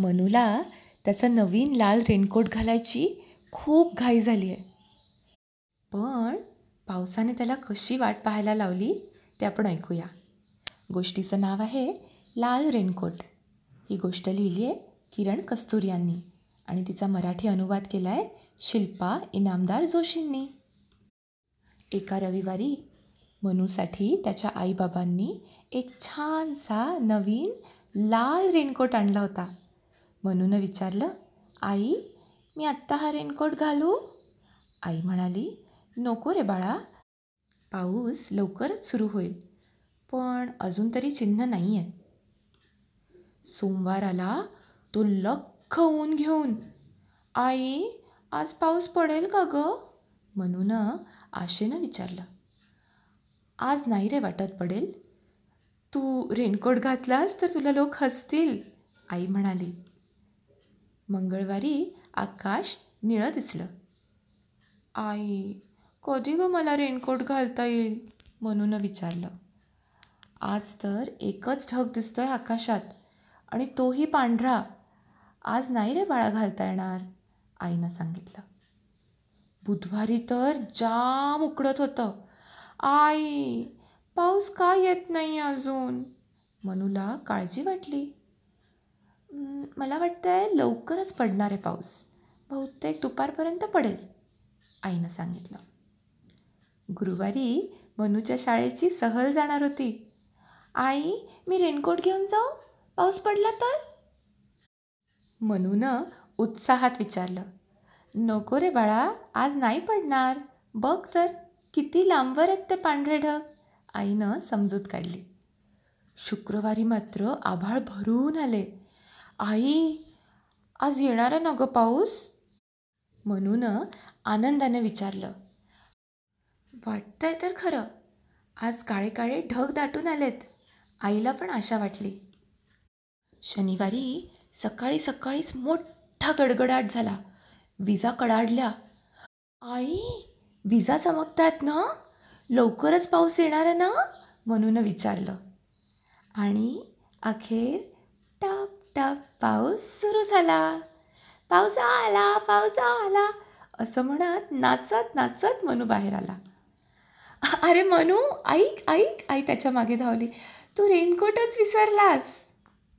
मनूला त्याचा नवीन लाल रेनकोट घालायची खूप घाई झाली आहे. पण पावसाने त्याला कशी वाट पाहायला लावली ते आपण ऐकूया. गोष्टीचं नाव आहे लाल रेनकोट. ही गोष्ट लिहिली आहे किरण कस्तूर यांनी आणि तिचा मराठी अनुवाद केला आहे शिल्पा इनामदार जोशींनी. एका रविवारी मनूसाठी त्याच्या आईबाबांनी एक छानसा नवीन लाल रेनकोट आणला होता. मनूनं विचारलं आई मी आत्ता हा रेनकोट घालू? आई म्हणाली नको रे बाळा पाऊस लवकरच सुरू होईल पण अजून तरी चिन्ह नाही आहे सोमवार आला तो लख ऊन घेऊन आई आज पाऊस पडेल का गं? म्हणून आशेनं विचारलं आज नाही रे वाटत पडेल. तू रेनकोट घातलास तर तुला लोक हसतील. आई म्हणाली मंगळवारी आकाश निळं दिसलं. आई कधी गं मला रेनकोट घालता येईल? म्हणून विचारलं. आज तर एकच ढग दिसतोय आकाशात आणि तोही पांढरा. आज नाही रे बाळा घालता येणार आईनं सांगितलं. बुधवारी तर जाम उकडत होतं. आई पाऊस का येत नाही अजून? मनूला काळजी वाटली. मला वाटतं आहे लवकरच पडणार आहे पाऊस. बहुतेक दुपारपर्यंत पडेल आईनं सांगितलं. गुरुवारी मनूच्या शाळेची सहल जाणार होती. आई मी रेनकोट घेऊन जाऊ? पाऊस पडला तर? मनूनं उत्साहात विचारलं. नको रे बाळा आज नाही पडणार. बघ तर किती लांबवर आहेत ते पांढरे ढग. आईनं समजूत काढली. शुक्रवारी मात्र आभाळ भरून आले. आई आज येणार आहे ना गं पाऊस? म्हणून आनंदाने विचारलं. वाटतंय तर खरं. आज काळे काळे ढग दाटून आलेत. आईला पण आशा वाटली. शनिवारी सकाळी सकाळीच मोठा गडगडाट झाला. विजा कडाडल्या. आई विजा चमकतायत ना? लवकरच पाऊस येणार आहे ना? म्हणून विचारलं. आणि अखेर पाऊस सुरू झाला. पाऊस आला पाऊस आला असं म्हणत नाचत नाचत मनू बाहेर आला. अरे मनू ऐक ऐक आई त्याच्यामागे धावली. तू रेनकोटच विसरलास.